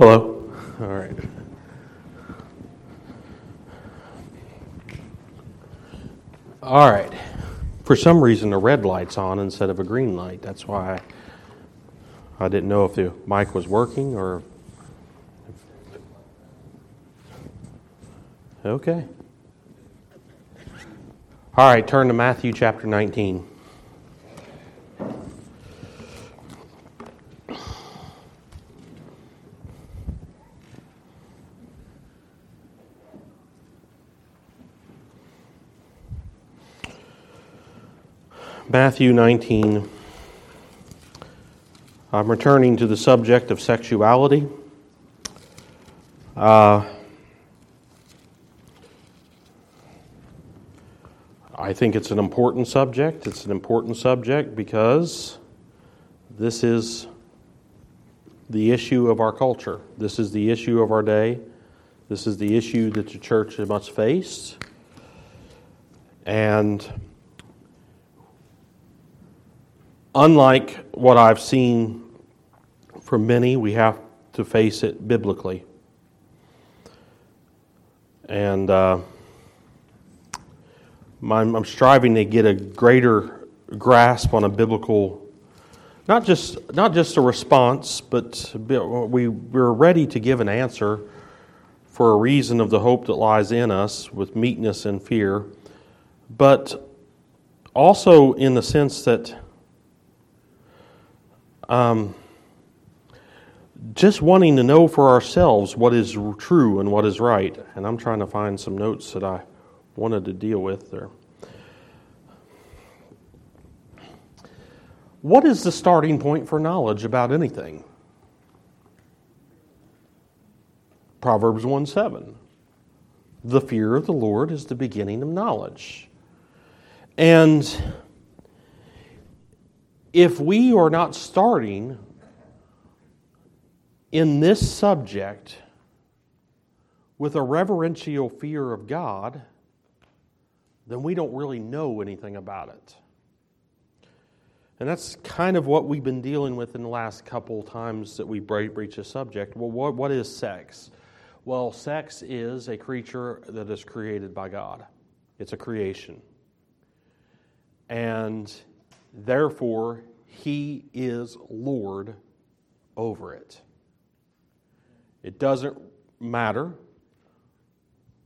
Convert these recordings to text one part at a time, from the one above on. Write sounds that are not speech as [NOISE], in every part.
Hello? All right. All right. For some reason, the red light's on instead of a green light. That's why I, I didn't know if the mic was working or. Okay. All right, turn to Matthew chapter 19. Matthew 19. I'm returning to the subject of sexuality. Uh, I think it's an important subject. It's an important subject because this is the issue of our culture. This is the issue of our day. This is the issue that the church must face. And unlike what I've seen from many, we have to face it biblically. And uh, I'm striving to get a greater grasp on a biblical, not just not just a response, but we we're ready to give an answer for a reason of the hope that lies in us with meekness and fear, but also in the sense that um, just wanting to know for ourselves what is true and what is right. And I'm trying to find some notes that I wanted to deal with there. What is the starting point for knowledge about anything? Proverbs 1 7. The fear of the Lord is the beginning of knowledge. And if we are not starting in this subject with a reverential fear of God, then we don't really know anything about it. And that's kind of what we've been dealing with in the last couple times that we breach a subject. Well, what, what is sex? Well, sex is a creature that is created by God, it's a creation. And Therefore, he is Lord over it. It doesn't matter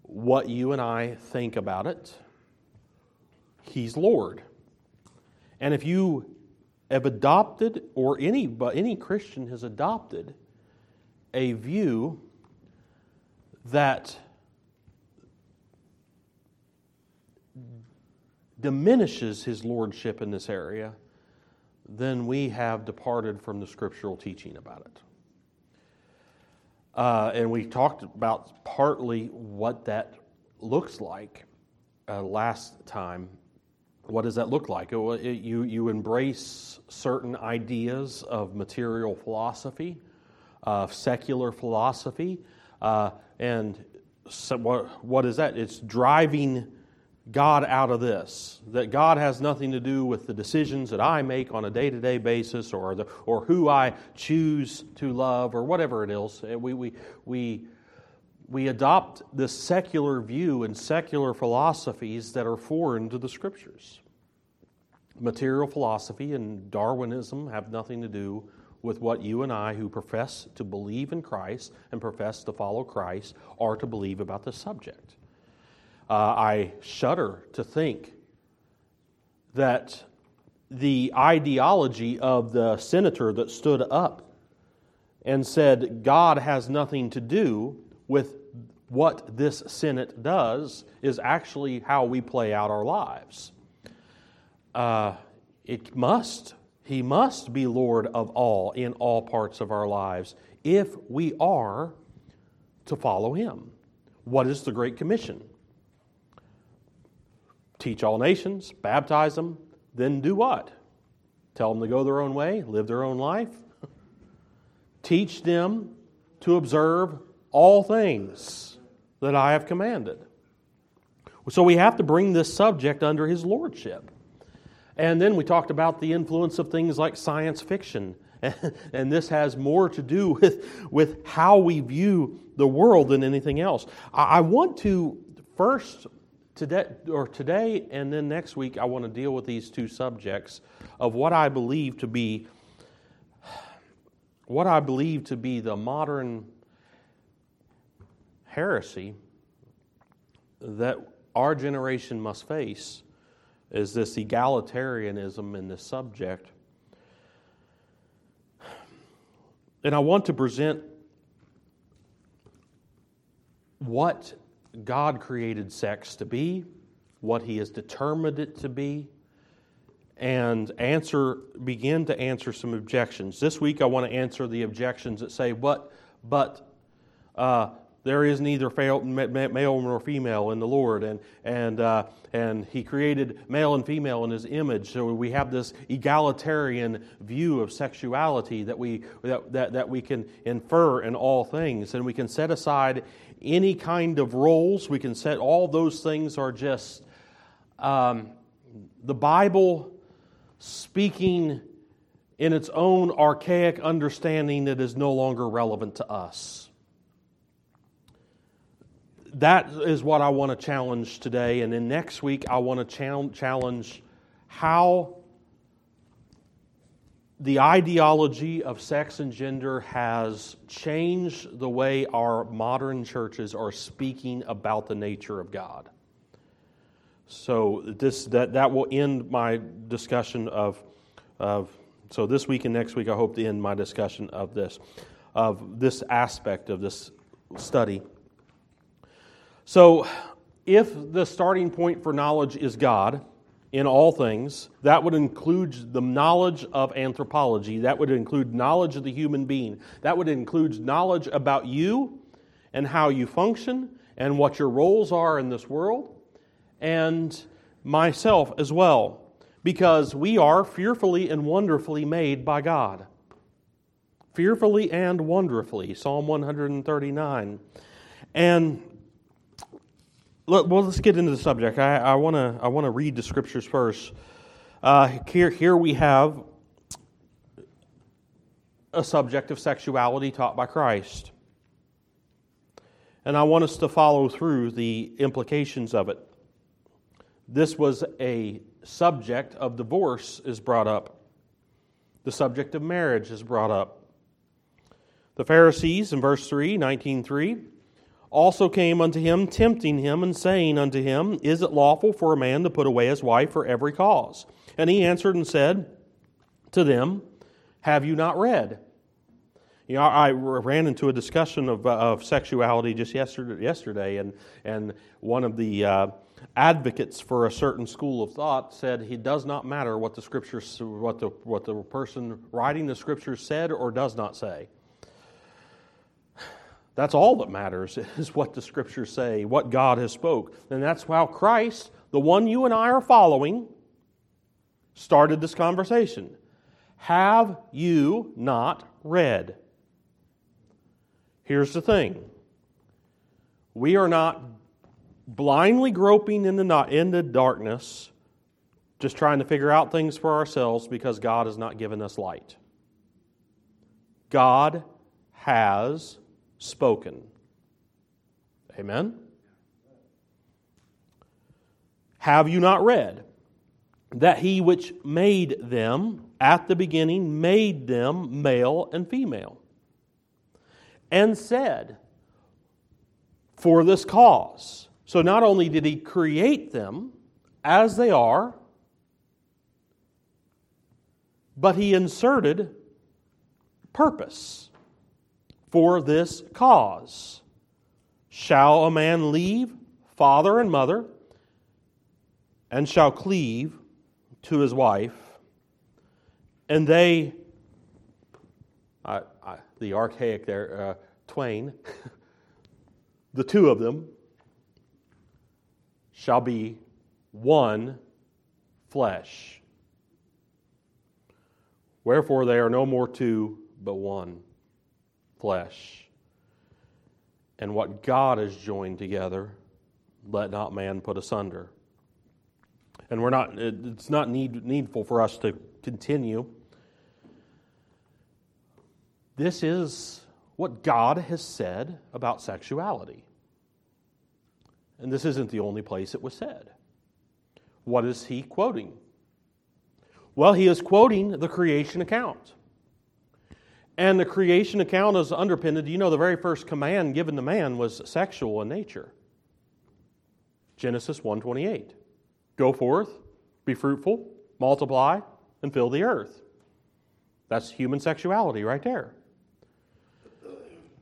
what you and I think about it, he's Lord. And if you have adopted, or any, any Christian has adopted, a view that diminishes his lordship in this area, then we have departed from the scriptural teaching about it. Uh, and we talked about partly what that looks like uh, last time. What does that look like? It, it, you, you embrace certain ideas of material philosophy, of secular philosophy, uh, and so what, what is that? It's driving God out of this. That God has nothing to do with the decisions that I make on a day to day basis or, the, or who I choose to love or whatever it is. We, we, we, we adopt this secular view and secular philosophies that are foreign to the scriptures. Material philosophy and Darwinism have nothing to do with what you and I, who profess to believe in Christ and profess to follow Christ, are to believe about the subject. Uh, I shudder to think that the ideology of the senator that stood up and said, God has nothing to do with what this Senate does, is actually how we play out our lives. Uh, it must, he must be Lord of all in all parts of our lives if we are to follow him. What is the Great Commission? Teach all nations, baptize them, then do what? Tell them to go their own way, live their own life. [LAUGHS] teach them to observe all things that I have commanded. So we have to bring this subject under his lordship. And then we talked about the influence of things like science fiction [LAUGHS] And this has more to do with, with how we view the world than anything else. I want to first today or today and then next week I want to deal with these two subjects of what I believe to be what I believe to be the modern heresy that our generation must face is this egalitarianism in this subject. And I want to present what God created sex to be, what He has determined it to be, and answer begin to answer some objections. This week I want to answer the objections that say, "But, but uh, there is neither male nor female in the Lord, and and uh, and He created male and female in His image. So we have this egalitarian view of sexuality that we that, that, that we can infer in all things, and we can set aside any kind of roles. We can set all those things are just um, the Bible speaking in its own archaic understanding that is no longer relevant to us that is what I want to challenge today. And then next week, I want to challenge how the ideology of sex and gender has changed the way our modern churches are speaking about the nature of God. So this that that will end my discussion of of so this week and next week I hope to end my discussion of this of this aspect of this study. So, if the starting point for knowledge is God in all things, that would include the knowledge of anthropology, that would include knowledge of the human being, that would include knowledge about you and how you function and what your roles are in this world, and myself as well, because we are fearfully and wonderfully made by God. Fearfully and wonderfully, Psalm 139. And well, let's get into the subject. I want to I want to read the scriptures first. Uh, here, here we have a subject of sexuality taught by Christ, and I want us to follow through the implications of it. This was a subject of divorce is brought up. The subject of marriage is brought up. The Pharisees in verse 3, 19.3, also came unto him, tempting him, and saying unto him, Is it lawful for a man to put away his wife for every cause? And he answered and said to them, Have you not read? You know, I ran into a discussion of, uh, of sexuality just yesterday, yesterday, and, and one of the uh, advocates for a certain school of thought said it does not matter what the scriptures, what the, what the person writing the scriptures said or does not say. That's all that matters [LAUGHS] is what the scriptures say, what God has spoke. And that's how Christ, the one you and I are following, started this conversation. Have you not read? Here's the thing. We are not blindly groping in the, in the darkness, just trying to figure out things for ourselves because God has not given us light. God has spoken. Amen? Have you not read that he which made them at the beginning made them male and female? And said, For this cause. So not only did he create them as they are, but he inserted purpose for this cause. Shall a man leave father and mother, and shall cleave to his wife, and they, uh, uh, the archaic there, uh, twain, [LAUGHS] the two of them shall be one flesh. Wherefore they are no more two, but one flesh. And what God has joined together, let not man put asunder. And we're not, it's not need, needful for us to continue. this is what God has said about sexuality. And this isn't the only place it was said. What is he quoting? Well, he is quoting the creation account. And the creation account is underpinned. Do you know, the very first command given to man was sexual in nature. Genesis 1:28. Go forth, be fruitful, multiply, and fill the earth. That's human sexuality right there.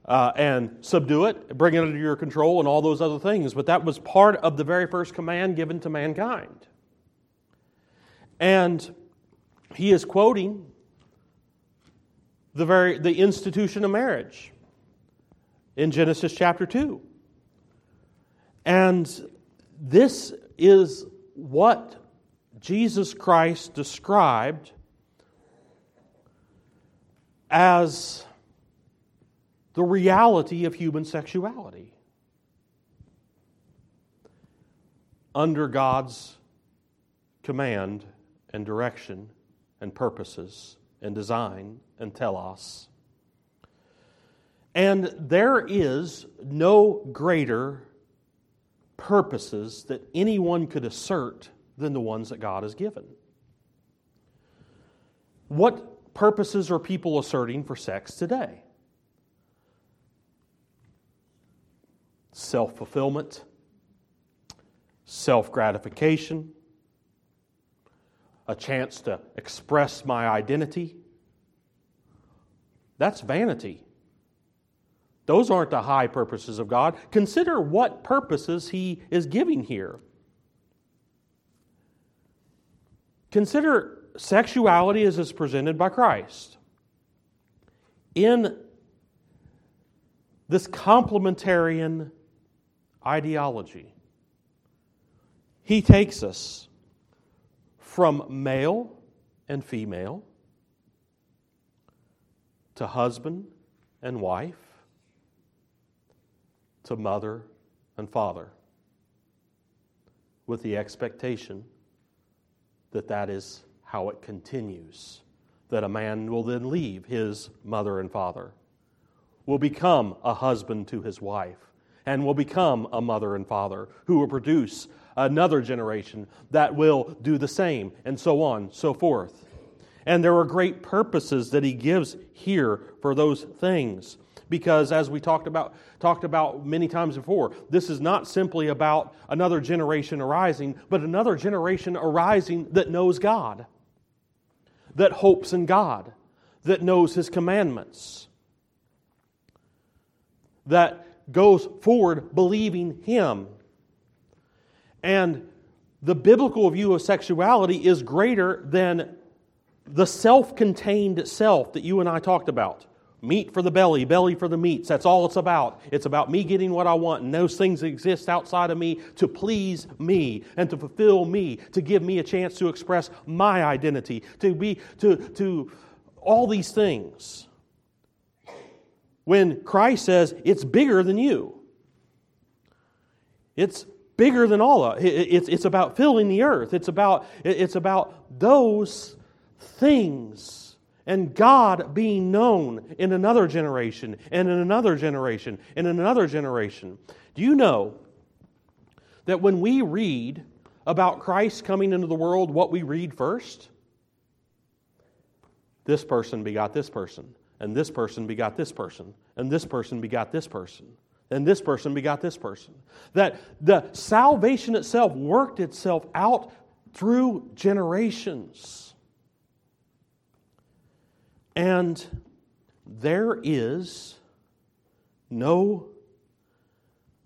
Uh, and subdue it, bring it under your control, and all those other things. But that was part of the very first command given to mankind. And he is quoting the very the institution of marriage in Genesis chapter 2. And this is what Jesus Christ described as the reality of human sexuality under God's command and direction and purposes and design and telos. And there is no greater purposes that anyone could assert than the ones that God has given. What purposes are people asserting for sex today? Self fulfillment, self gratification, a chance to express my identity. That's vanity. Those aren't the high purposes of God. Consider what purposes He is giving here. Consider sexuality as is presented by Christ. In this complementarian ideology, He takes us from male and female to husband and wife to mother and father with the expectation that that is how it continues. That a man will then leave his mother and father, will become a husband to his wife, and will become a mother and father who will produce another generation that will do the same, and so on, so forth. And there are great purposes that he gives here for those things. Because as we talked about, talked about many times before, this is not simply about another generation arising, but another generation arising that knows God, that hopes in God, that knows his commandments, that goes forward believing him and the biblical view of sexuality is greater than the self contained self that you and I talked about. Meat for the belly, belly for the meats. That's all it's about. It's about me getting what I want, and those things exist outside of me to please me and to fulfill me, to give me a chance to express my identity, to be to to all these things. When Christ says it's bigger than you, it's bigger than all of it. It's, it's about filling the earth. It's about, it's about those things and God being known in another generation and in another generation and in another generation. Do you know that when we read about Christ coming into the world, what we read first? This person begot this person, and this person begot this person, and this person begot this person and this person begot this person. That the salvation itself worked itself out through generations. And there is no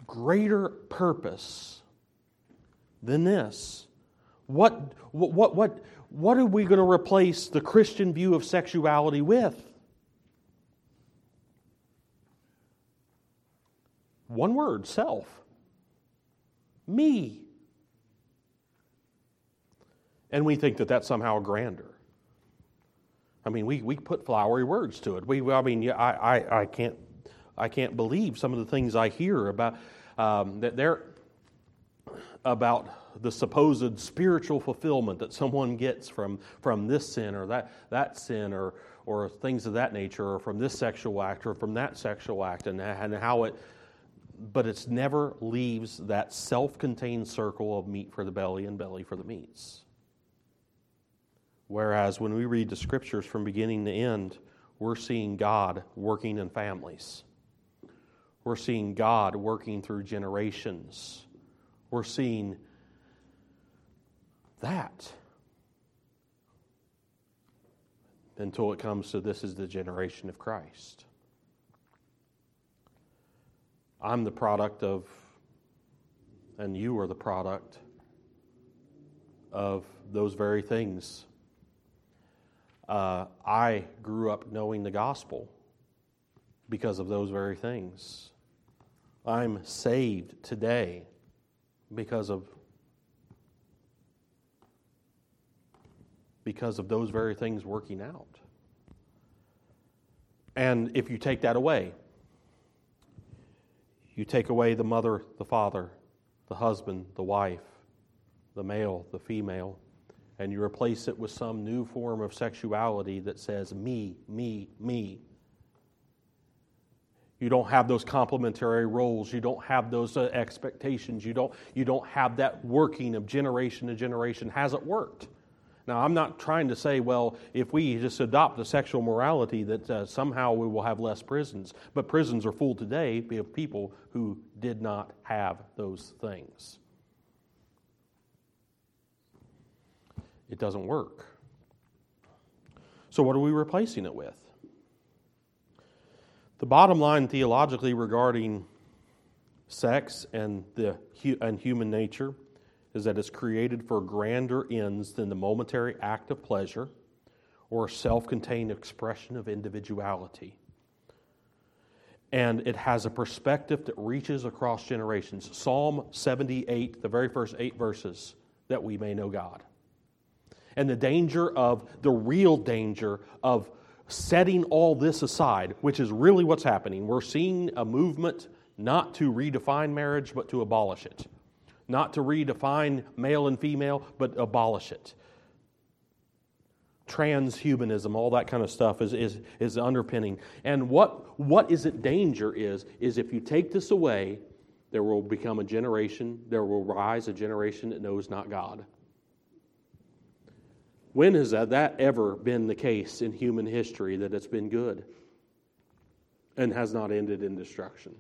greater purpose than this. What, what, what, what, what are we going to replace the Christian view of sexuality with? One word self. Me. And we think that that's somehow grander. I mean, we, we put flowery words to it. We, I mean, I, I, I, can't, I can't believe some of the things I hear about um, that they're about the supposed spiritual fulfillment that someone gets from, from this sin or that, that sin or, or things of that nature or from this sexual act or from that sexual act and, and how it but it never leaves that self-contained circle of meat for the belly and belly for the meats. Whereas when we read the scriptures from beginning to end we're seeing god working in families. We're seeing god working through generations. We're seeing that until it comes to this is the generation of Christ. I'm the product of, and you are the product of those very things. Uh, I grew up knowing the gospel because of those very things. I'm saved today because of because of those very things working out. And if you take that away, you take away the mother, the father, the husband, the wife, the male, the female, and you replace it with some new form of sexuality that says me, me, me. You don't have those complementary roles. You don't have those uh, expectations. You don't, you don't have that working of generation to generation. Has it worked? Now, I'm not trying to say, well, if we just adopt the sexual morality, that uh, somehow we will have less prisons. But prisons are full today of people who did not have those things. It doesn't work. So, what are we replacing it with? The bottom line theologically regarding sex and, the, and human nature is that it's created for grander ends than the momentary act of pleasure or self contained expression of individuality. And it has a perspective that reaches across generations. Psalm 78, the very first eight verses, that we may know God. And the danger of, the real danger of setting all this aside, which is really what's happening. We're seeing a movement not to redefine marriage, but to abolish it not to redefine male and female, but abolish it. Transhumanism, all that kind of stuff is, is, is underpinning. And what, what is it danger is, is if you take this away, there will become a generation, there will rise a generation that knows not God. When has that, that ever been the case in human history that it's been good and has not ended in destruction?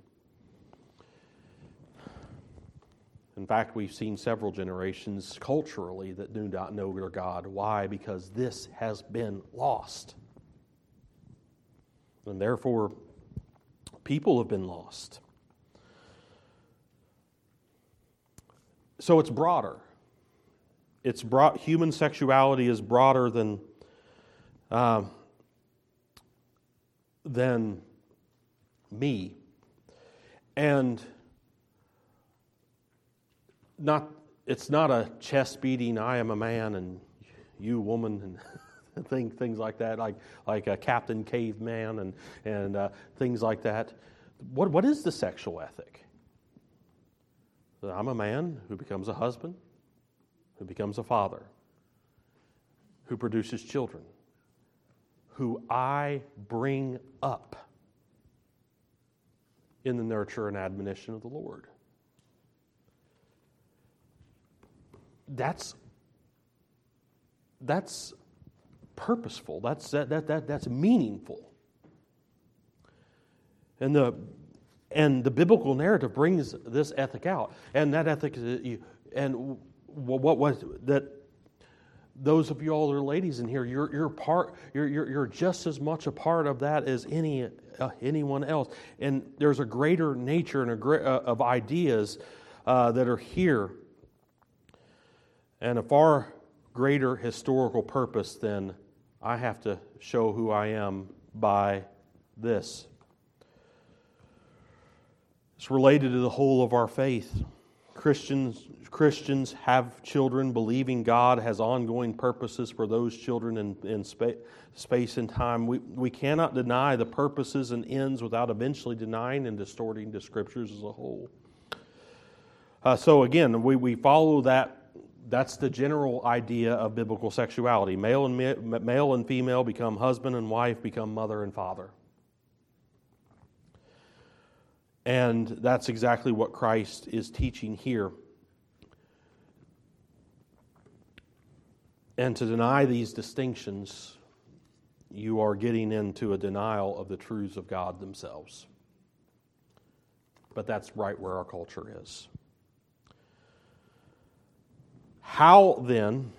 In fact, we've seen several generations culturally that do not know their God. Why? Because this has been lost. And therefore, people have been lost. So it's broader. It's brought, human sexuality is broader than, uh, than me. And not it's not a chest beating i am a man and you woman and [LAUGHS] thing, things like that like like a captain caveman and and uh, things like that. What what is the sexual ethic? I'm a man who becomes a husband who becomes a father who produces children who i bring up in the nurture and admonition of the lord that's that's purposeful. That's that, that, that that's meaningful. And the and the biblical narrative brings this ethic out, and that ethic is and what was that those of you all are ladies in here, you're, you're part, you're, you're, you're just as much a part of that as any uh, anyone else. And there's a greater nature and a uh, of ideas uh, that are here and a far greater historical purpose than I have to show who I am by this. It's related to the whole of our faith. Christians, Christians have children, believing God has ongoing purposes for those children in, in spa- space and time. We, we cannot deny the purposes and ends without eventually denying and distorting the scriptures as a whole. Uh, so, again, we, we follow that that's the general idea of biblical sexuality. Male and, male and female become husband and wife, become mother and father. And that's exactly what Christ is teaching here. And to deny these distinctions, you are getting into a denial of the truths of God themselves. But that's right where our culture is. How then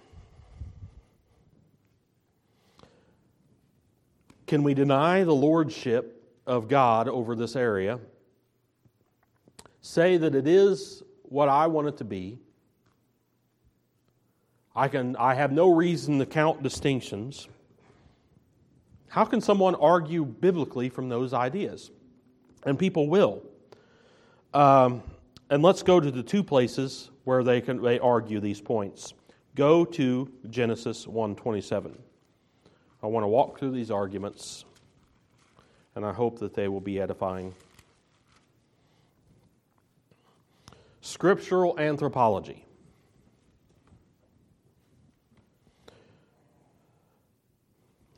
can we deny the lordship of God over this area, say that it is what I want it to be? I, can, I have no reason to count distinctions. How can someone argue biblically from those ideas? And people will. Um, and let's go to the two places where they can they argue these points. Go to Genesis 1:27. I want to walk through these arguments and I hope that they will be edifying. Scriptural anthropology.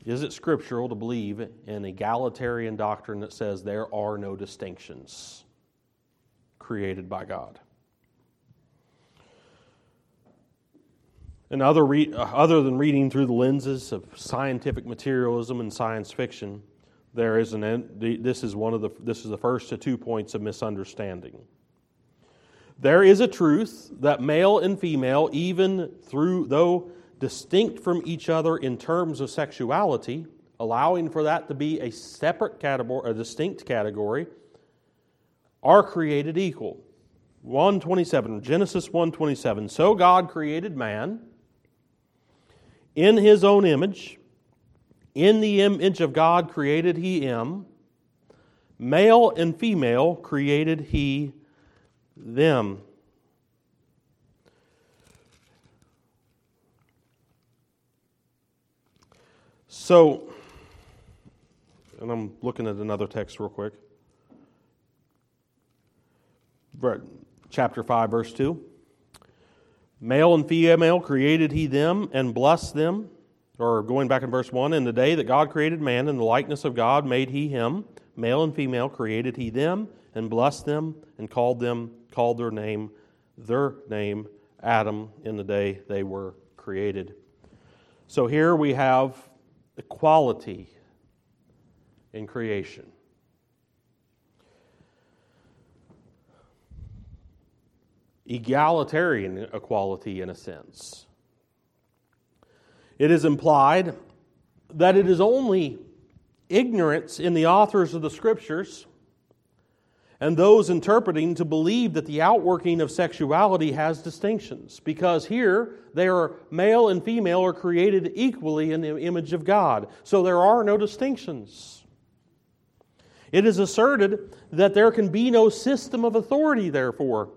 Is it scriptural to believe in egalitarian doctrine that says there are no distinctions created by God? And other, re- uh, other than reading through the lenses of scientific materialism and science fiction, there is an this is one of the this is the first of two points of misunderstanding. There is a truth that male and female, even through though distinct from each other in terms of sexuality, allowing for that to be a separate category, a distinct category, are created equal. 127 Genesis 127 So God created man in his own image. In the image of God created he him. Male and female created he them. So, and I'm looking at another text real quick. Chapter 5, verse 2. Male and female created he them and blessed them. Or going back in verse 1, in the day that God created man, in the likeness of God made he him. Male and female created he them and blessed them and called them, called their name, their name, Adam, in the day they were created. So here we have equality in creation. Egalitarian equality in a sense. It is implied that it is only ignorance in the authors of the scriptures and those interpreting to believe that the outworking of sexuality has distinctions because here they are male and female are created equally in the image of God so there are no distinctions it is asserted that there can be no system of authority therefore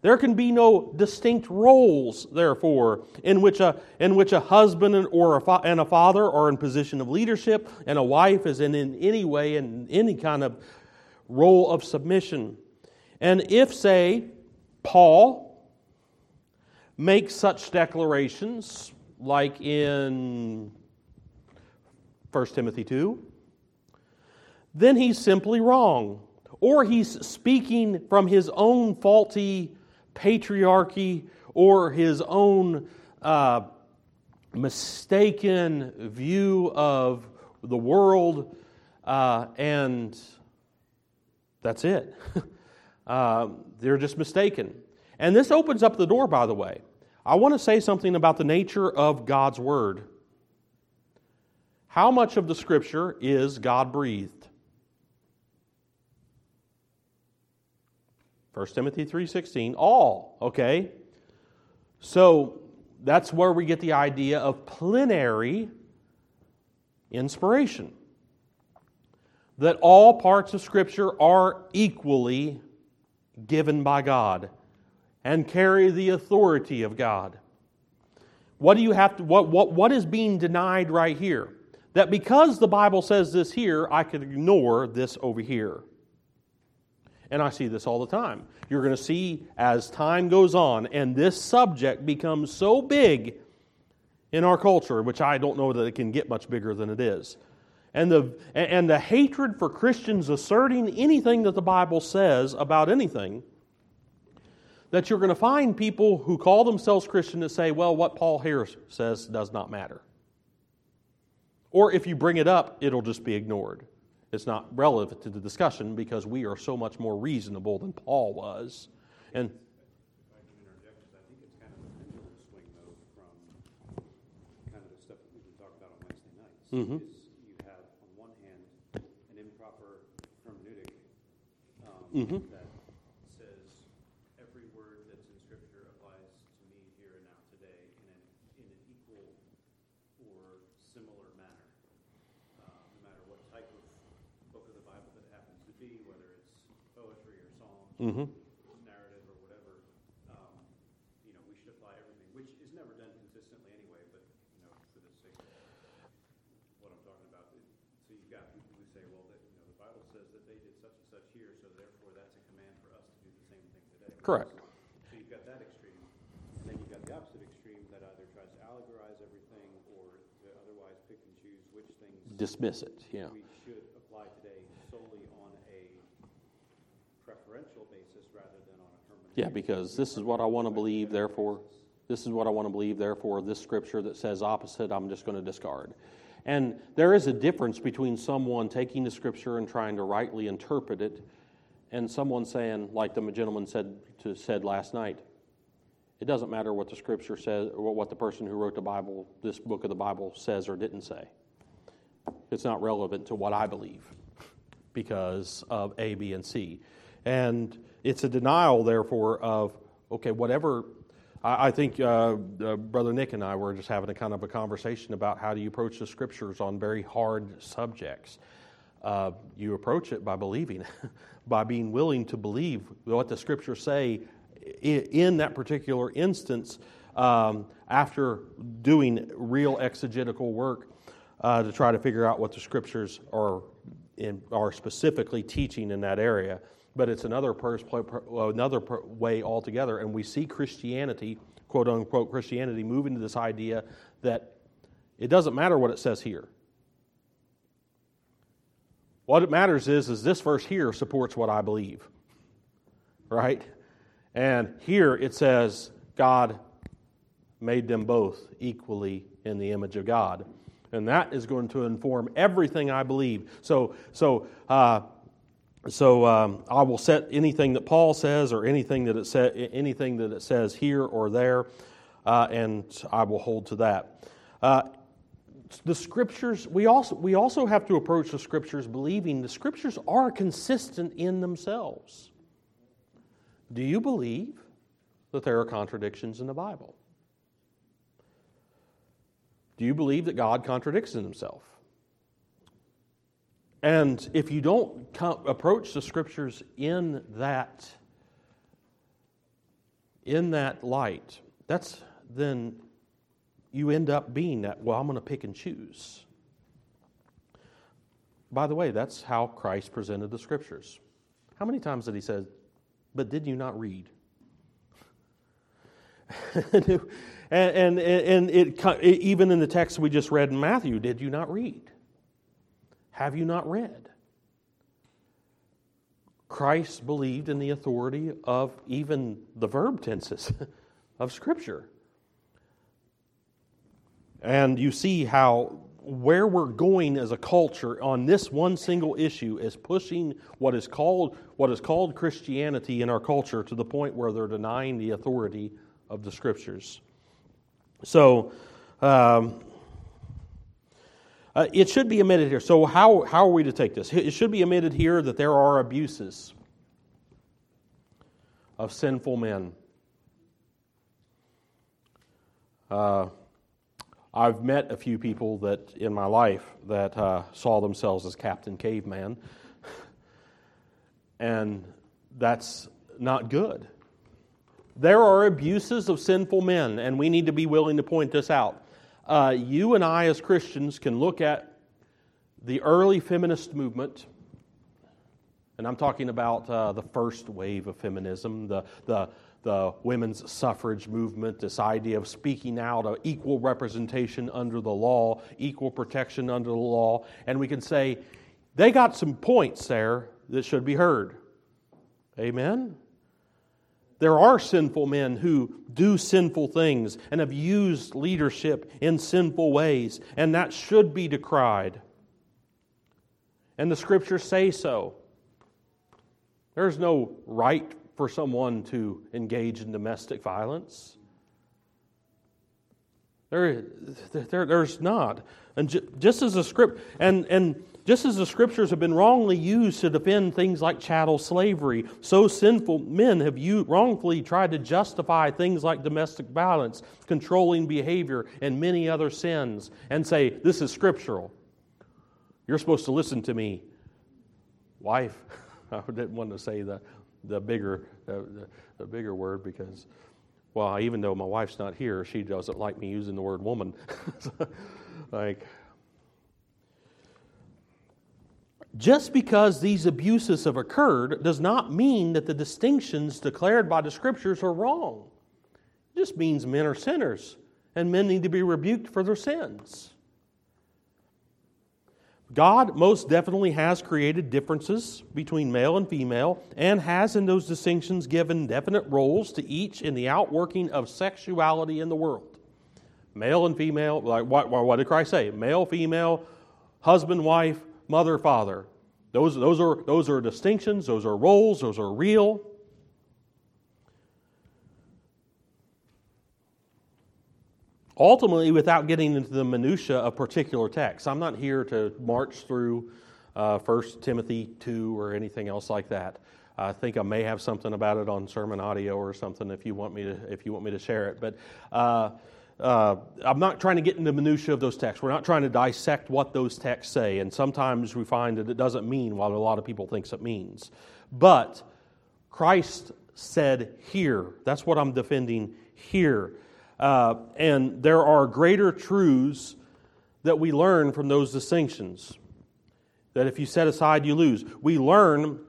there can be no distinct roles, therefore, in which a, in which a husband and, or a fa- and a father are in position of leadership, and a wife is in, in any way in any kind of role of submission. And if, say, Paul makes such declarations, like in 1 Timothy 2, then he's simply wrong. Or he's speaking from his own faulty patriarchy or his own uh, mistaken view of the world, uh, and that's it. [LAUGHS] uh, they're just mistaken. And this opens up the door, by the way. I want to say something about the nature of God's Word. How much of the Scripture is God breathed? 1 Timothy 3:16, all, okay? So that's where we get the idea of plenary inspiration. That all parts of Scripture are equally given by God and carry the authority of God. What do you have to what what what is being denied right here? That because the Bible says this here, I could ignore this over here. And I see this all the time. You're going to see as time goes on and this subject becomes so big in our culture, which I don't know that it can get much bigger than it is. And the, and the hatred for Christians asserting anything that the Bible says about anything, that you're going to find people who call themselves Christian that say, well, what Paul here says does not matter. Or if you bring it up, it'll just be ignored. It's not relevant to the discussion because we are so much more reasonable than Paul was. And Mm-hmm. you have, on one hand, an improper hermeneutic um, mm-hmm. that says every word that's in Scripture applies to me here and now today in an, in an equal or similar manner, uh, no matter what type of book of the Bible that it happens to be, whether it's poetry or song. Mm-hmm. Correct. So you've got people who say, Well, that you know, the Bible says that they did such and such here, so therefore that's a command for us to do the same thing today. Correct. So you've got that extreme. And then you've got the opposite extreme that either tries to allegorize everything or to otherwise pick and choose which things dismiss it. Yeah. We should apply today solely on a preferential basis rather than on a hermeneutic. Yeah, because this is what I want to believe, therefore this is what I want to believe, therefore this scripture that says opposite, I'm just going to discard. And there is a difference between someone taking the scripture and trying to rightly interpret it and someone saying, like the gentleman said to, said last night, it doesn't matter what the scripture says or what the person who wrote the Bible, this book of the Bible, says or didn't say. It's not relevant to what I believe because of A, B, and C. And it's a denial, therefore, of, okay, whatever. I, I think uh, uh, Brother Nick and I were just having a kind of a conversation about how do you approach the scriptures on very hard subjects. Uh, you approach it by believing, [LAUGHS] by being willing to believe what the scriptures say in that particular instance um, after doing real exegetical work uh, to try to figure out what the scriptures are, in, are specifically teaching in that area. But it's another, pers- another way altogether, and we see Christianity, quote unquote Christianity, moving to this idea that it doesn't matter what it says here. What it matters is, is this verse here supports what I believe. Right? And here it says, God made them both equally in the image of God. And that is going to inform everything I believe. So, so, uh, so um, I will set anything that Paul says or anything that it, sa- anything that it says here or there, uh, and I will hold to that. Uh, the scriptures, we also, we also have to approach the scriptures believing the scriptures are consistent in themselves. Do you believe that there are contradictions in the Bible? Do you believe that God contradicts in himself? And if you don't approach the scriptures in that in that light, that's then you end up being that, well, I'm going to pick and choose. By the way, that's how Christ presented the scriptures. How many times did he say, but did you not read? [LAUGHS] and, and, and it, even in the text we just read in Matthew, did you not read? Have you not read? Christ believed in the authority of even the verb tenses [LAUGHS] of Scripture. And you see how where we're going as a culture on this one single issue is pushing what is called what is called Christianity in our culture to the point where they're denying the authority of the scriptures. So um, uh, it should be admitted here. So how how are we to take this? It should be admitted here that there are abuses of sinful men. Uh, I've met a few people that in my life that uh, saw themselves as Captain Caveman, [LAUGHS] and that's not good. There are abuses of sinful men, and we need to be willing to point this out. Uh, you and I, as Christians, can look at the early feminist movement And I'm talking about uh, the first wave of feminism, the, the, the women's suffrage movement, this idea of speaking out of equal representation under the law, equal protection under the law. And we can say, they got some points there that should be heard. Amen? There are sinful men who do sinful things and have used leadership in sinful ways, and that should be decried. And the scriptures say so. There's no right for someone to engage in domestic violence. There, there, there's not. And just as a script, and, and just as the scriptures have been wrongly used to defend things like chattel slavery, so sinful men have wrongfully tried to justify things like domestic violence, controlling behavior, and many other sins, and say, This is scriptural. You're supposed to listen to me. Wife, [LAUGHS] I didn't want to say the, the, bigger, the, the bigger word because, well, even though my wife's not here, she doesn't like me using the word woman. [LAUGHS] like, Just because these abuses have occurred does not mean that the distinctions declared by the scriptures are wrong. It just means men are sinners and men need to be rebuked for their sins. God most definitely has created differences between male and female and has, in those distinctions, given definite roles to each in the outworking of sexuality in the world. Male and female, like what, what did Christ say? Male, female, husband, wife, mother, father. Those, those, are, those are distinctions, those are roles, those are real. Ultimately, without getting into the minutiae of particular texts, I'm not here to march through uh, 1 Timothy 2 or anything else like that. I think I may have something about it on SermonAudio or something if you want me to, if you want me to share it. But uh, uh, I'm not trying to get into the minutiae of those texts. We're not trying to dissect what those texts say, and sometimes we find that it doesn't mean what a lot of people thinks it means. But Christ said here. That's what I'm defending here. Uh, and there are greater truths that we learn from those distinctions. That if you set aside, you lose. We learn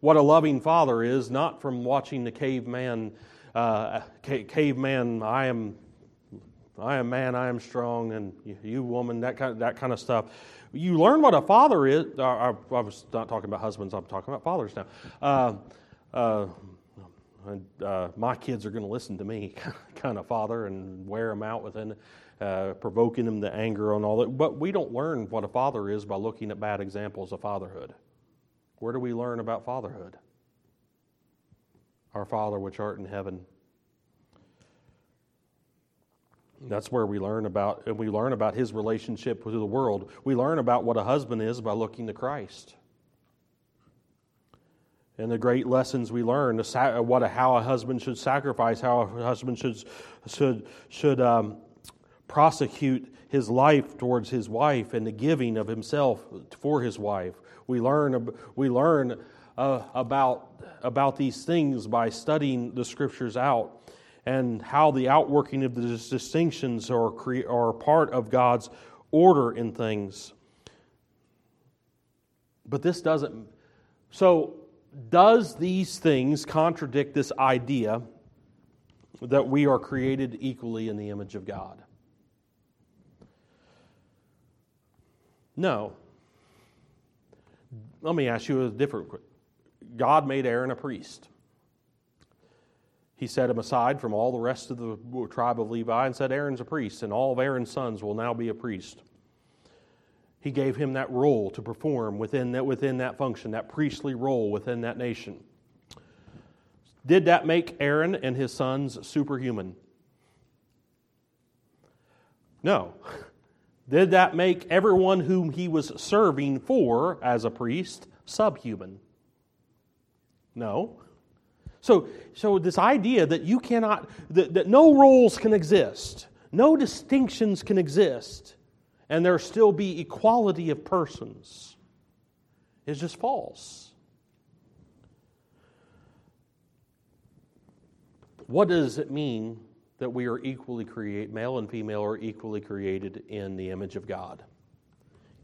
what a loving father is, not from watching the caveman, uh, caveman, I am I am man, I am strong, and you, woman, that kind of, that kind of stuff. You learn what a father is. Uh, I, I was not talking about husbands, I'm talking about fathers now. Uh, uh, uh, my kids are going to listen to me, [LAUGHS] kind of father, and wear them out within, uh, provoking them to anger and all that. But we don't learn what a father is by looking at bad examples of fatherhood. Where do we learn about fatherhood? Our Father which art in heaven That's where we learn about and we learn about his relationship with the world. We learn about what a husband is by looking to Christ. And the great lessons we learn, what a, how a husband should sacrifice, how a husband should should should um, prosecute his life towards his wife, and the giving of himself for his wife. We learn we learn uh, about about these things by studying the scriptures out and how the outworking of the distinctions are, cre- are part of God's order in things. But this doesn't. So, does these things contradict this idea that we are created equally in the image of God? No. Let me ask you a different God made Aaron a priest. He set him aside from all the rest of the tribe of Levi and said, Aaron's a priest, and all of Aaron's sons will now be a priest. He gave him that role to perform within that, within that function, that priestly role within that nation. Did that make Aaron and his sons superhuman? No. [LAUGHS] Did that make everyone whom he was serving for as a priest subhuman? No. So, so this idea that you cannot, that, that no roles can exist, no distinctions can exist, and there still be equality of persons is just false. What does it mean that we are equally created, male and female are equally created in the image of God?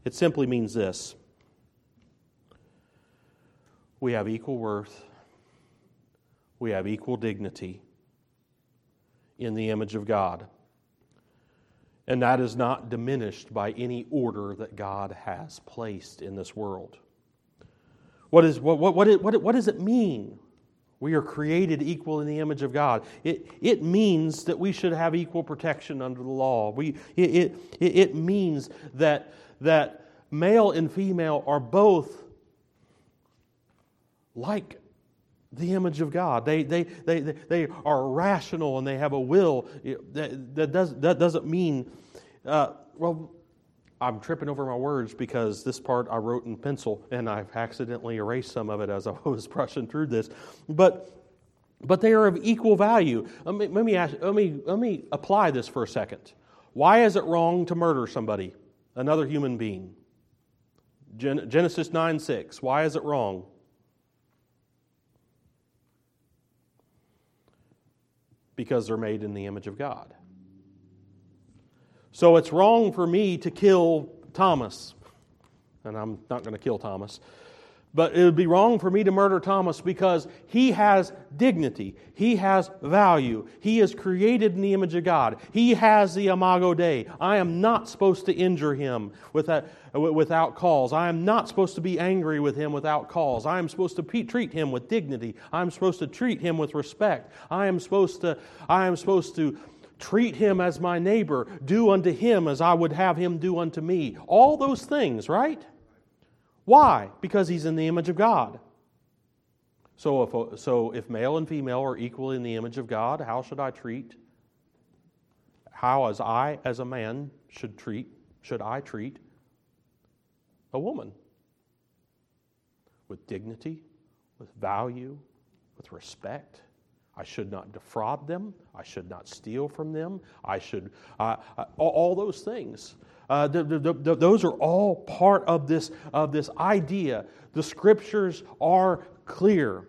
It simply means this we have equal worth, we have equal dignity in the image of God. And that is not diminished by any order that God has placed in this world. What, is, what, what, what, what, what does it mean? We are created equal in the image of God. It, it means that we should have equal protection under the law. We, it, it, it means that, that male and female are both like the image of God. They, they, they, they are rational and they have a will. That, that, does, that doesn't mean, uh, well, I'm tripping over my words because this part I wrote in pencil and I've accidentally erased some of it as I [LAUGHS] was brushing through this. But, but they are of equal value. Let me, let, me ask, let, me, let me apply this for a second. Why is it wrong to murder somebody, another human being? Gen- Genesis 9 6. Why is it wrong? Because they're made in the image of God. So it's wrong for me to kill Thomas, and I'm not going to kill Thomas. But it would be wrong for me to murder Thomas because he has dignity. He has value. He is created in the image of God. He has the imago Dei. I am not supposed to injure him without, without cause. I am not supposed to be angry with him without cause. I am supposed to treat him with dignity. I am supposed to treat him with respect. I am supposed to, I am supposed to treat him as my neighbor, do unto him as I would have him do unto me. All those things, right? Why? Because he's in the image of God. So if, so if male and female are equal in the image of God, how should I treat? How, as I, as a man, should treat, should I treat a woman? With dignity, with value, with respect. I should not defraud them. I should not steal from them. I should, uh, all those things. Uh, the, the, the, those are all part of this, of this idea. The scriptures are clear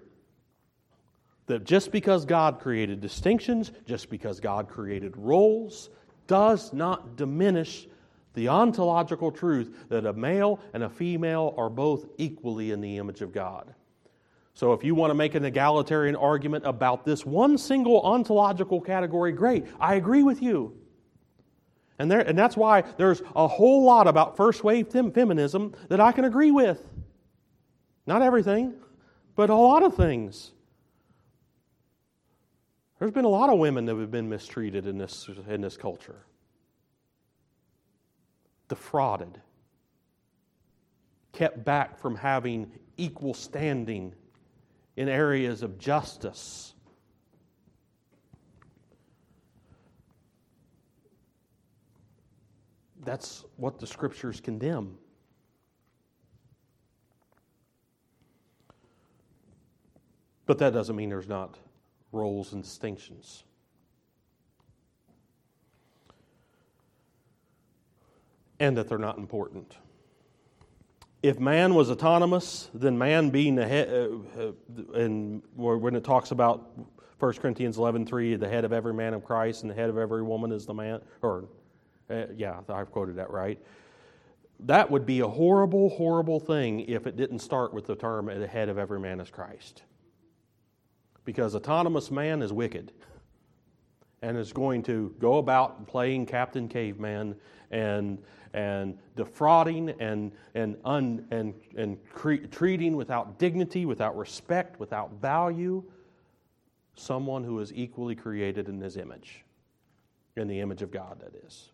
that just because God created distinctions, just because God created roles, does not diminish the ontological truth that a male and a female are both equally in the image of God. So, if you want to make an egalitarian argument about this one single ontological category, great. I agree with you. And, there, and that's why there's a whole lot about first wave feminism that I can agree with. Not everything, but a lot of things. There's been a lot of women that have been mistreated in this, in this culture, defrauded, kept back from having equal standing in areas of justice. That's what the scriptures condemn. But that doesn't mean there's not roles and distinctions. And that they're not important. If man was autonomous, then man being the head, uh, uh, and when it talks about 1 Corinthians 11.3, the head of every man of Christ and the head of every woman is the man, or uh, yeah, I've quoted that right. That would be a horrible, horrible thing if it didn't start with the term the head of every man is Christ. Because autonomous man is wicked and is going to go about playing Captain Caveman and, and defrauding and, and, un, and, and cre- treating without dignity, without respect, without value someone who is equally created in his image, in the image of God, that is.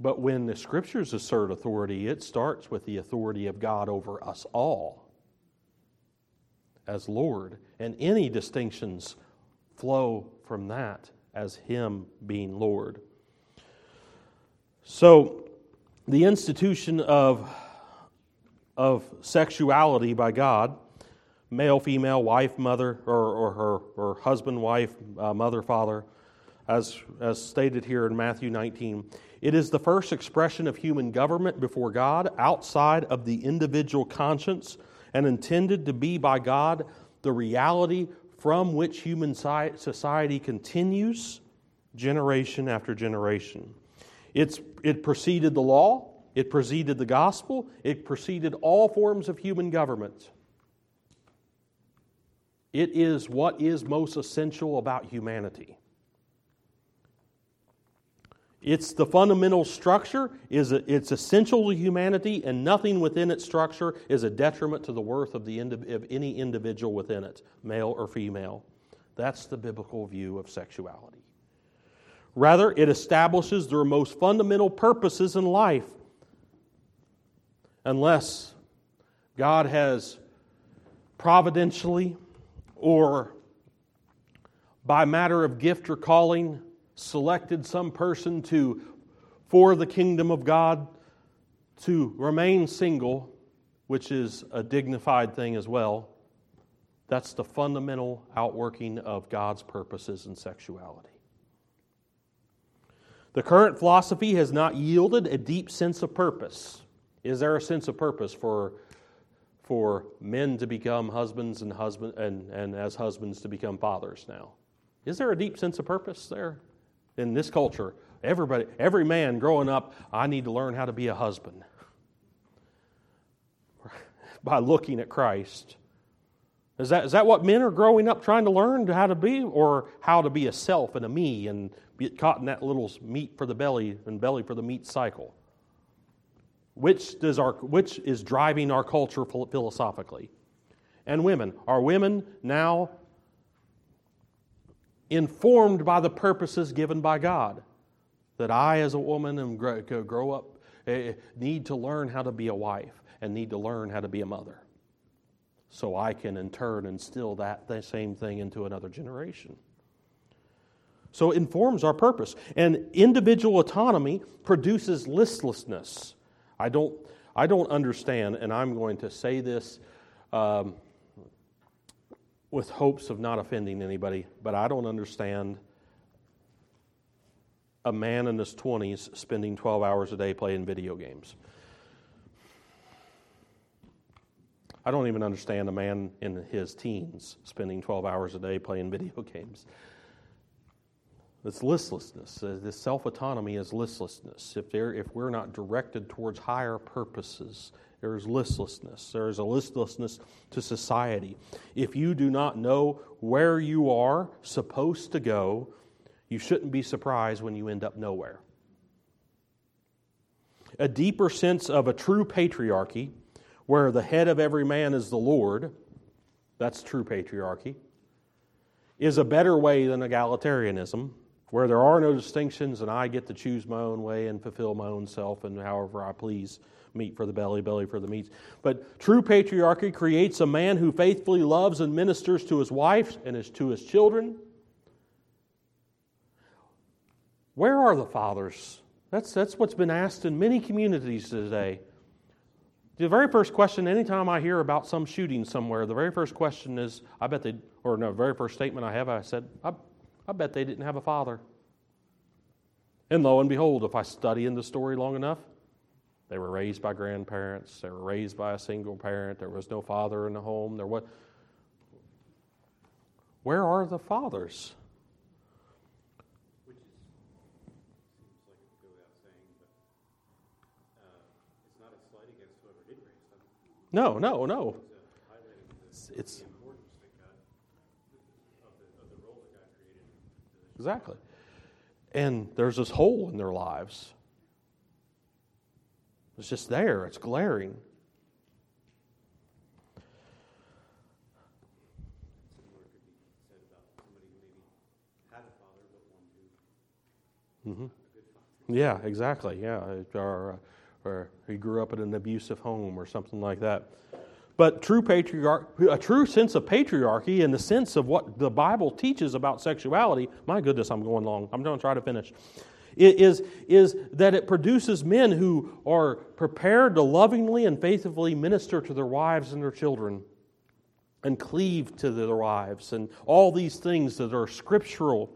But when the scriptures assert authority, it starts with the authority of God over us all as Lord. And any distinctions flow from that as Him being Lord. So, the institution of, of sexuality by God, male, female, wife, mother, or, or her or husband, wife, uh, mother, father, as, as stated here in Matthew 19, it is the first expression of human government before God outside of the individual conscience and intended to be by God the reality from which human society continues generation after generation. It's, it preceded the law, it preceded the gospel, it preceded all forms of human government. It is what is most essential about humanity. It's the fundamental structure is it's essential to humanity, and nothing within its structure is a detriment to the worth of, the of any individual within it, male or female. That's the biblical view of sexuality. Rather, it establishes their most fundamental purposes in life. Unless God has providentially or by matter of gift or calling selected some person to for the kingdom of God to remain single, which is a dignified thing as well. That's the fundamental outworking of God's purposes in sexuality. The current philosophy has not yielded a deep sense of purpose. Is there a sense of purpose for, for men to become husbands and, husband, and, and as husbands to become fathers now? Is there a deep sense of purpose there? In this culture, everybody, every man growing up, I need to learn how to be a husband [LAUGHS] by looking at Christ. Is that, is that what men are growing up trying to learn how to be, or how to be a self and a me and get caught in that little meat for the belly and belly for the meat cycle? Which, does our, which is driving our culture philosophically? And women. Are women now informed by the purposes given by God. That I, as a woman, am grow, grow up, eh, need to learn how to be a wife and need to learn how to be a mother. So I can, in turn, instill that same thing into another generation. So it informs our purpose. And individual autonomy produces listlessness. I don't, I don't understand, and I'm going to say this. Um, with hopes of not offending anybody, but I don't understand a man in his 20s spending 12 hours a day playing video games. I don't even understand a man in his teens spending 12 hours a day playing video [LAUGHS] games. It's listlessness. Uh, this self autonomy is listlessness. If, if we're not directed towards higher purposes there is listlessness. There is a listlessness to society. If you do not know where you are supposed to go, you shouldn't be surprised when you end up nowhere. A deeper sense of a true patriarchy, where the head of every man is the Lord, that's true patriarchy, is a better way than egalitarianism, where there are no distinctions and I get to choose my own way and fulfill my own self and however I please meat for the belly, belly for the meats. But true patriarchy creates a man who faithfully loves and ministers to his wife and his, to his children. Where are the fathers? That's, that's what's been asked in many communities today. The very first question, anytime I hear about some shooting somewhere, the very first question is, I bet they, or no, very first statement I have, I said, I, I bet they didn't have a father. And lo and behold, if I study in the story long enough, they were raised by grandparents. They were raised by a single parent. There was no father in the home. There was. Where are the fathers? Which is, seems like it goes without saying, but uh, it's not a slight against whoever did raise them. No, no, no. It's, it's the importance that God, of the, of the role that God created. Exactly. And there's this hole in their lives it's just there, it's glaring. Mm-hmm. Yeah, exactly. Yeah, or, or he grew up in an abusive home or something like that. But true patriarch, a true sense of patriarchy in the sense of what the Bible teaches about sexuality. My goodness, I'm going long. I'm going to try to finish is, is that it produces men who are prepared to lovingly and faithfully minister to their wives and their children and cleave to their wives and all these things that are scriptural.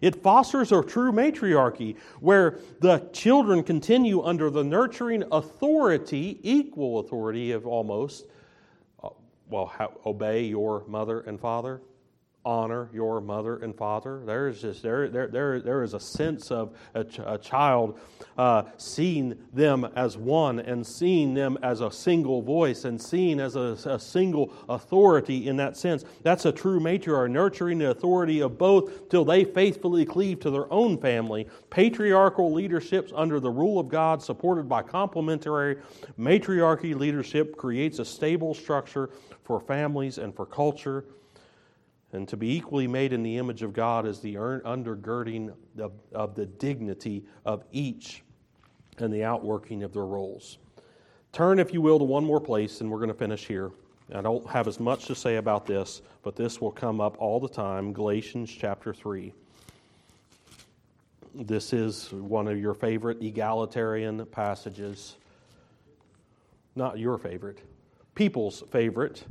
It fosters a true matriarchy where the children continue under the nurturing authority, equal authority of almost, uh, well, obey your mother and father honor your mother and father. There is just there there there, there is a sense of a, ch- a child uh, seeing them as one and seeing them as a single voice and seeing as a, a single authority in that sense. That's a true matriarch, nurturing the authority of both till they faithfully cleave to their own family. Patriarchal leaderships under the rule of God, supported by complementary matriarchy leadership, creates a stable structure for families and for culture. And to be equally made in the image of God is the undergirding of, of the dignity of each and the outworking of their roles. Turn, if you will, to one more place, and we're going to finish here. I don't have as much to say about this, but this will come up all the time Galatians chapter 3. This is one of your favorite egalitarian passages. Not your favorite, people's favorite.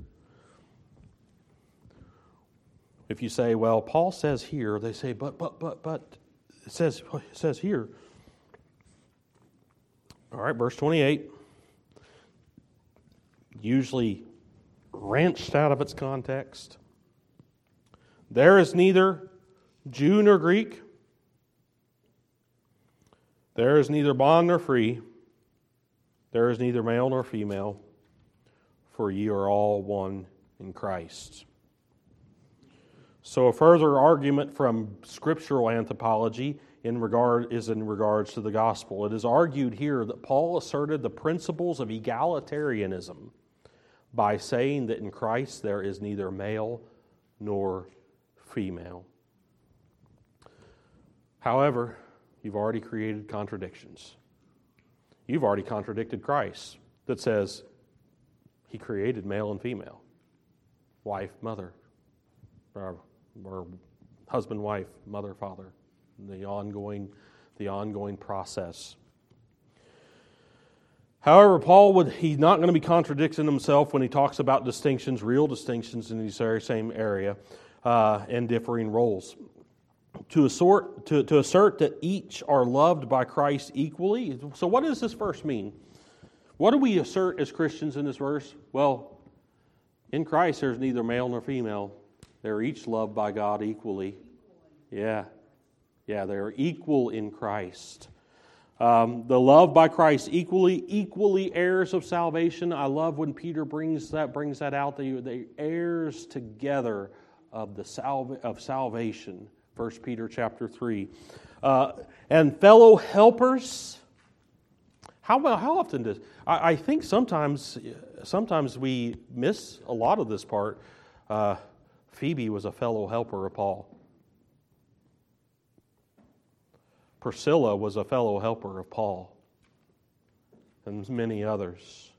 If you say, well, Paul says here, they say, but, but, but, but, it says, it says here. All right, verse 28, usually wrenched out of its context. There is neither Jew nor Greek, there is neither bond nor free, there is neither male nor female, for ye are all one in Christ. So, a further argument from scriptural anthropology in regard is in regards to the gospel. It is argued here that Paul asserted the principles of egalitarianism by saying that in Christ there is neither male nor female. However, you've already created contradictions. You've already contradicted Christ that says he created male and female, wife, mother, or, husband, wife, mother, father the ongoing, the ongoing process. However, Paul would he's not going to be contradicting himself when he talks about distinctions, real distinctions in this very same area, uh, and differing roles. To assert, to, to assert that each are loved by Christ equally. So, what does this verse mean? What do we assert as Christians in this verse? Well, in Christ, there's neither male nor female. They're each loved by God equally. Yeah. Yeah, they're equal in Christ. Um, the love by Christ equally, equally heirs of salvation. I love when Peter brings that brings that out. They, they heirs together of the salva- of salvation. First Peter chapter three, uh, and fellow helpers. How? How often does I, I, think sometimes sometimes we miss a lot of this part. Uh, Phoebe was a fellow helper of Paul. Priscilla was a fellow helper of Paul and many others.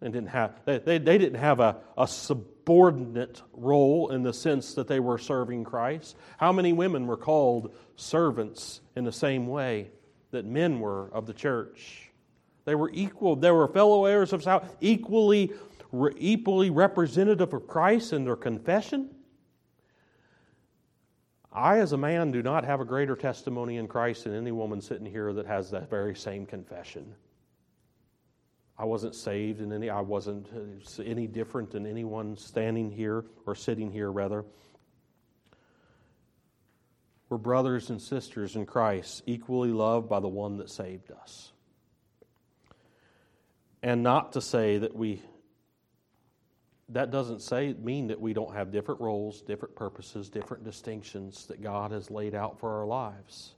And didn't have, they, they, they didn't have a, a subordinate role in the sense that they were serving Christ. How many women were called servants in the same way that men were of the church? They were equal. They were fellow heirs of salvation, equally, equally representative of Christ in their confession I, as a man, do not have a greater testimony in Christ than any woman sitting here that has that very same confession. I wasn't saved in any, I wasn't uh, any different than anyone standing here or sitting here, rather. We're brothers and sisters in Christ, equally loved by the one that saved us. And not to say that we that doesn't say mean that we don't have different roles, different purposes, different distinctions that God has laid out for our lives.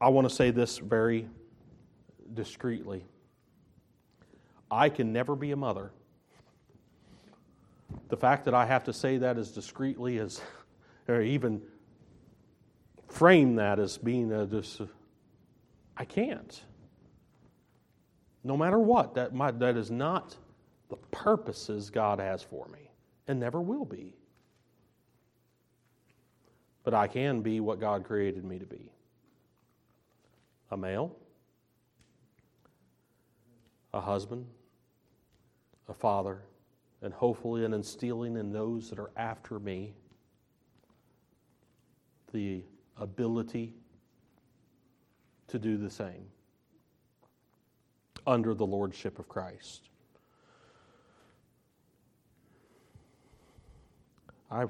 I want to say this very discreetly. I can never be a mother. The fact that I have to say that as discreetly as, [LAUGHS] or even frame that as being a, I can't. No matter what, that, my, that is not the purposes God has for me and never will be. But I can be what God created me to be a male, a husband, a father, and hopefully an instilling in those that are after me the ability to do the same under the lordship of Christ. I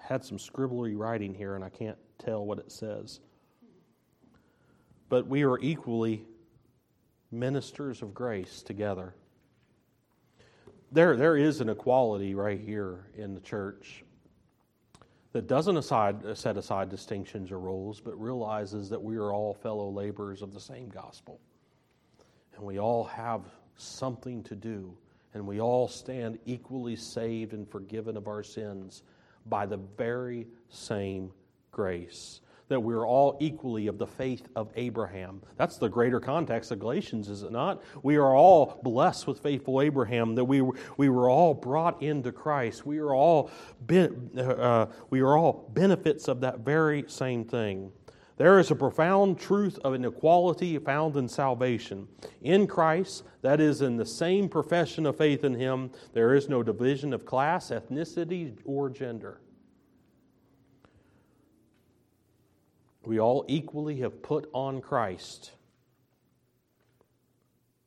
had some scribbly writing here and I can't tell what it says. But we are equally ministers of grace together. There, there is an equality right here in the church that doesn't aside, set aside distinctions or roles, but realizes that we are all fellow laborers of the same gospel. And we all have something to do, and we all stand equally saved and forgiven of our sins by the very same grace that we're all equally of the faith of Abraham. That's the greater context of Galatians, is it not? We are all blessed with faithful Abraham, that we, we were all brought into Christ. We are all, ben, uh, we are all benefits of that very same thing. There is a profound truth of inequality found in salvation. In Christ, that is, in the same profession of faith in Him, there is no division of class, ethnicity, or gender. We all equally have put on Christ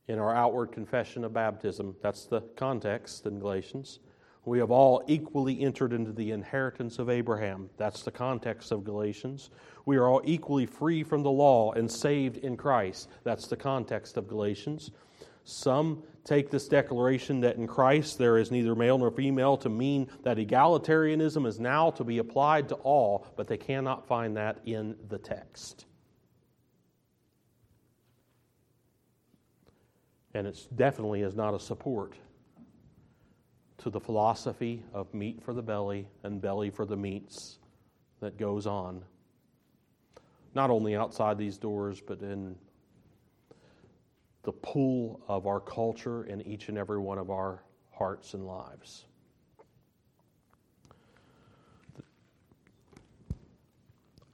in our outward confession of baptism. That's the context in Galatians. We have all equally entered into the inheritance of Abraham. That's the context of Galatians. We are all equally free from the law and saved in Christ. That's the context of Galatians. Some take this declaration that in Christ there is neither male nor female to mean that egalitarianism is now to be applied to all, but they cannot find that in the text. And it definitely is not a support to the philosophy of meat for the belly and belly for the meats that goes on, not only outside these doors, but in the pool of our culture in each and every one of our hearts and lives.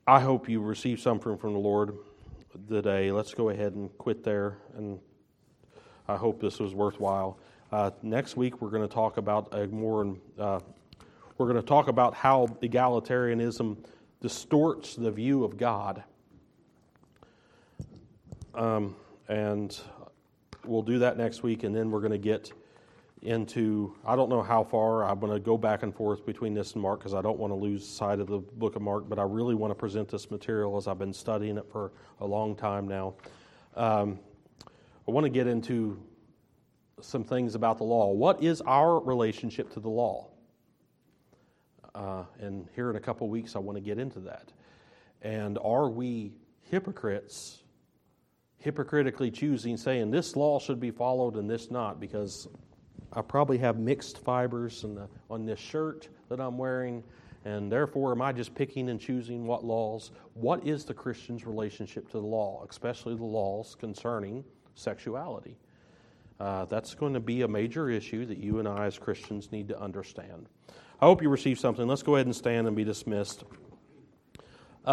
I hope you receive something from the Lord today. Let's go ahead and quit there, and I hope this was worthwhile. Uh, next week, we're going to talk about a more. Uh, we're going to talk about how egalitarianism distorts the view of God. Um, and we'll do that next week, and then we're going to get into I don't know how far. I'm going to go back and forth between this and Mark because I don't want to lose sight of the book of Mark, but I really want to present this material as I've been studying it for a long time now. Um, I want to get into some things about the law. What is our relationship to the law? Uh, and here in a couple weeks, I want to get into that. And are we hypocrites hypocritically choosing, saying this law should be followed and this not, because I probably have mixed fibers the, on this shirt that I'm wearing, and therefore, am I just picking and choosing what laws? What is the Christian's relationship to the law, especially the laws concerning sexuality? Uh, that's going to be a major issue that you and I, as Christians, need to understand. I hope you receive something. Let's go ahead and stand and be dismissed. Uh,